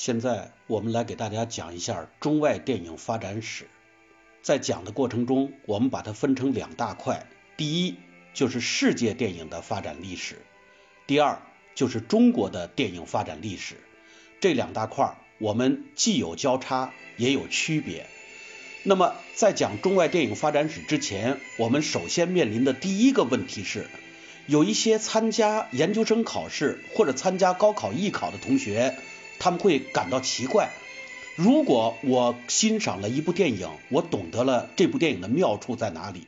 现在我们来给大家讲一下中外电影发展史。在讲的过程中，我们把它分成两大块：第一就是世界电影的发展历史；第二就是中国的电影发展历史。这两大块我们既有交叉，也有区别。那么在讲中外电影发展史之前，我们首先面临的第一个问题是，有一些参加研究生考试或者参加高考艺考的同学。他们会感到奇怪，如果我欣赏了一部电影，我懂得了这部电影的妙处在哪里；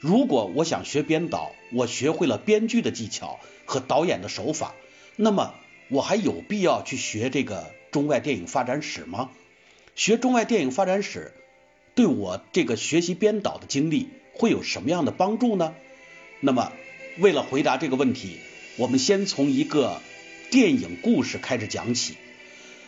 如果我想学编导，我学会了编剧的技巧和导演的手法，那么我还有必要去学这个中外电影发展史吗？学中外电影发展史对我这个学习编导的经历会有什么样的帮助呢？那么，为了回答这个问题，我们先从一个电影故事开始讲起。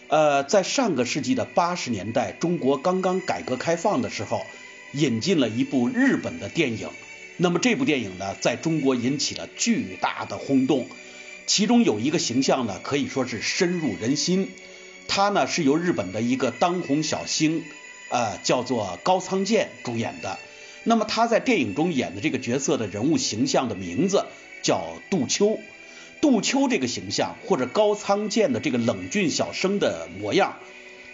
呃，在上个世纪的八十年代，中国刚刚改革开放的时候，引进了一部日本的电影。那么这部电影呢，在中国引起了巨大的轰动。其中有一个形象呢，可以说是深入人心。他呢是由日本的一个当红小星，呃，叫做高仓健主演的。那么他在电影中演的这个角色的人物形象的名字叫杜秋。杜秋这个形象，或者高仓健的这个冷峻小生的模样，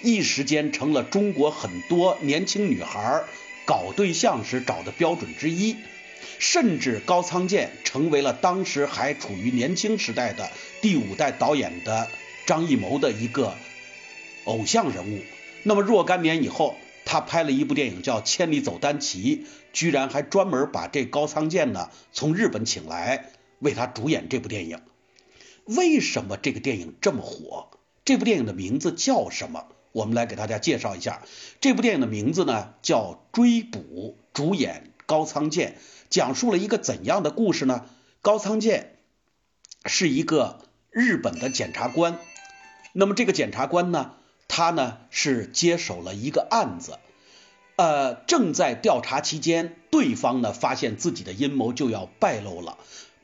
一时间成了中国很多年轻女孩搞对象时找的标准之一。甚至高仓健成为了当时还处于年轻时代的第五代导演的张艺谋的一个偶像人物。那么若干年以后，他拍了一部电影叫《千里走单骑》，居然还专门把这高仓健呢从日本请来为他主演这部电影。为什么这个电影这么火？这部电影的名字叫什么？我们来给大家介绍一下。这部电影的名字呢叫《追捕》，主演高仓健，讲述了一个怎样的故事呢？高仓健是一个日本的检察官，那么这个检察官呢，他呢是接手了一个案子，呃，正在调查期间，对方呢发现自己的阴谋就要败露了。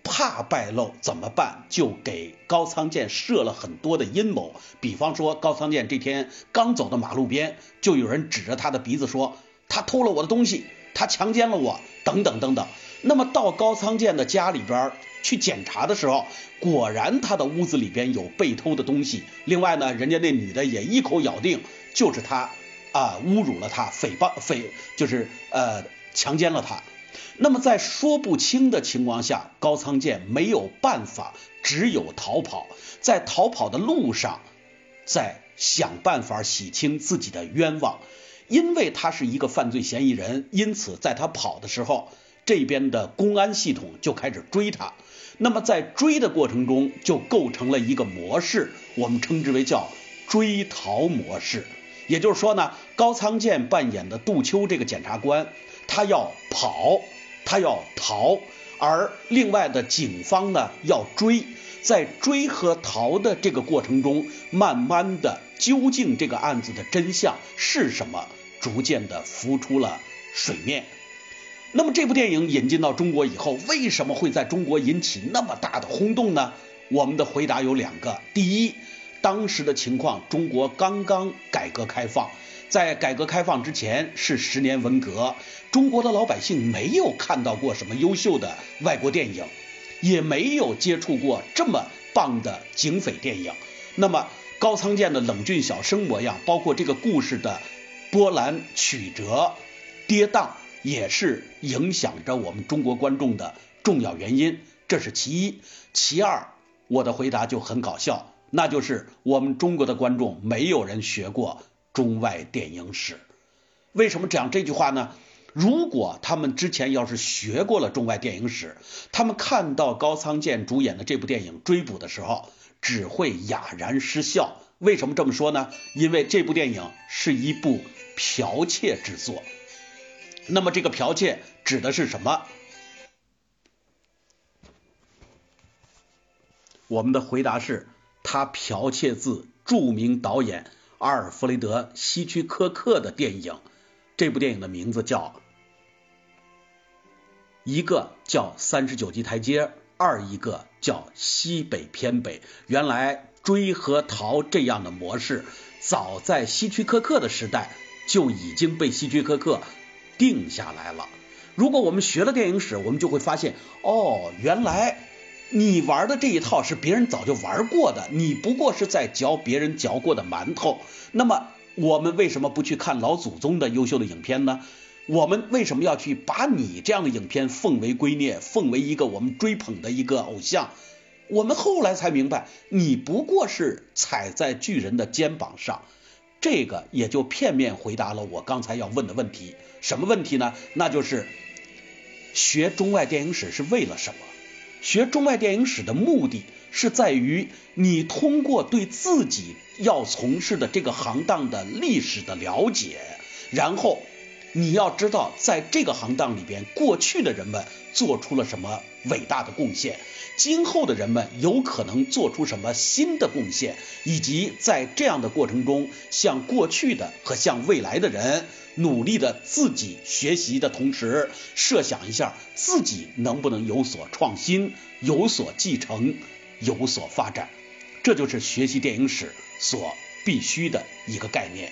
怕败露怎么办？就给高仓健设了很多的阴谋。比方说，高仓健这天刚走到马路边，就有人指着他的鼻子说：“他偷了我的东西，他强奸了我，等等等等。”那么到高仓健的家里边去检查的时候，果然他的屋子里边有被偷的东西。另外呢，人家那女的也一口咬定就是他啊侮辱了他，诽谤诽就是呃强奸了他。那么在说不清的情况下，高仓健没有办法，只有逃跑。在逃跑的路上，在想办法洗清自己的冤枉。因为他是一个犯罪嫌疑人，因此在他跑的时候，这边的公安系统就开始追他。那么在追的过程中，就构成了一个模式，我们称之为叫追逃模式。也就是说呢，高仓健扮演的杜秋这个检察官，他要跑。他要逃，而另外的警方呢要追，在追和逃的这个过程中，慢慢的，究竟这个案子的真相是什么，逐渐的浮出了水面。那么这部电影引进到中国以后，为什么会在中国引起那么大的轰动呢？我们的回答有两个：第一，当时的情况，中国刚刚改革开放。在改革开放之前是十年文革，中国的老百姓没有看到过什么优秀的外国电影，也没有接触过这么棒的警匪电影。那么高仓健的冷峻小生模样，包括这个故事的波澜曲折、跌宕，也是影响着我们中国观众的重要原因。这是其一。其二，我的回答就很搞笑，那就是我们中国的观众没有人学过。中外电影史，为什么讲这句话呢？如果他们之前要是学过了中外电影史，他们看到高仓健主演的这部电影《追捕》的时候，只会哑然失笑。为什么这么说呢？因为这部电影是一部剽窃之作。那么这个剽窃指的是什么？我们的回答是，他剽窃自著名导演。阿尔弗雷德·希区柯克的电影，这部电影的名字叫《一个叫三十九级台阶》，二一个叫西北偏北。原来追和逃这样的模式，早在希区柯克的时代就已经被希区柯克定下来了。如果我们学了电影史，我们就会发现，哦，原来你玩的这一套是别人早就玩过的，你不过是在嚼别人嚼过的馒头。那么我们为什么不去看老祖宗的优秀的影片呢？我们为什么要去把你这样的影片奉为圭臬，奉为一个我们追捧的一个偶像？我们后来才明白，你不过是踩在巨人的肩膀上。这个也就片面回答了我刚才要问的问题。什么问题呢？那就是学中外电影史是为了什么？学中外电影史的目的是在于你通过对自己要从事的这个行当的历史的了解，然后。你要知道，在这个行当里边，过去的人们做出了什么伟大的贡献，今后的人们有可能做出什么新的贡献，以及在这样的过程中，向过去的和向未来的人努力的自己学习的同时，设想一下自己能不能有所创新、有所继承、有所发展，这就是学习电影史所必须的一个概念。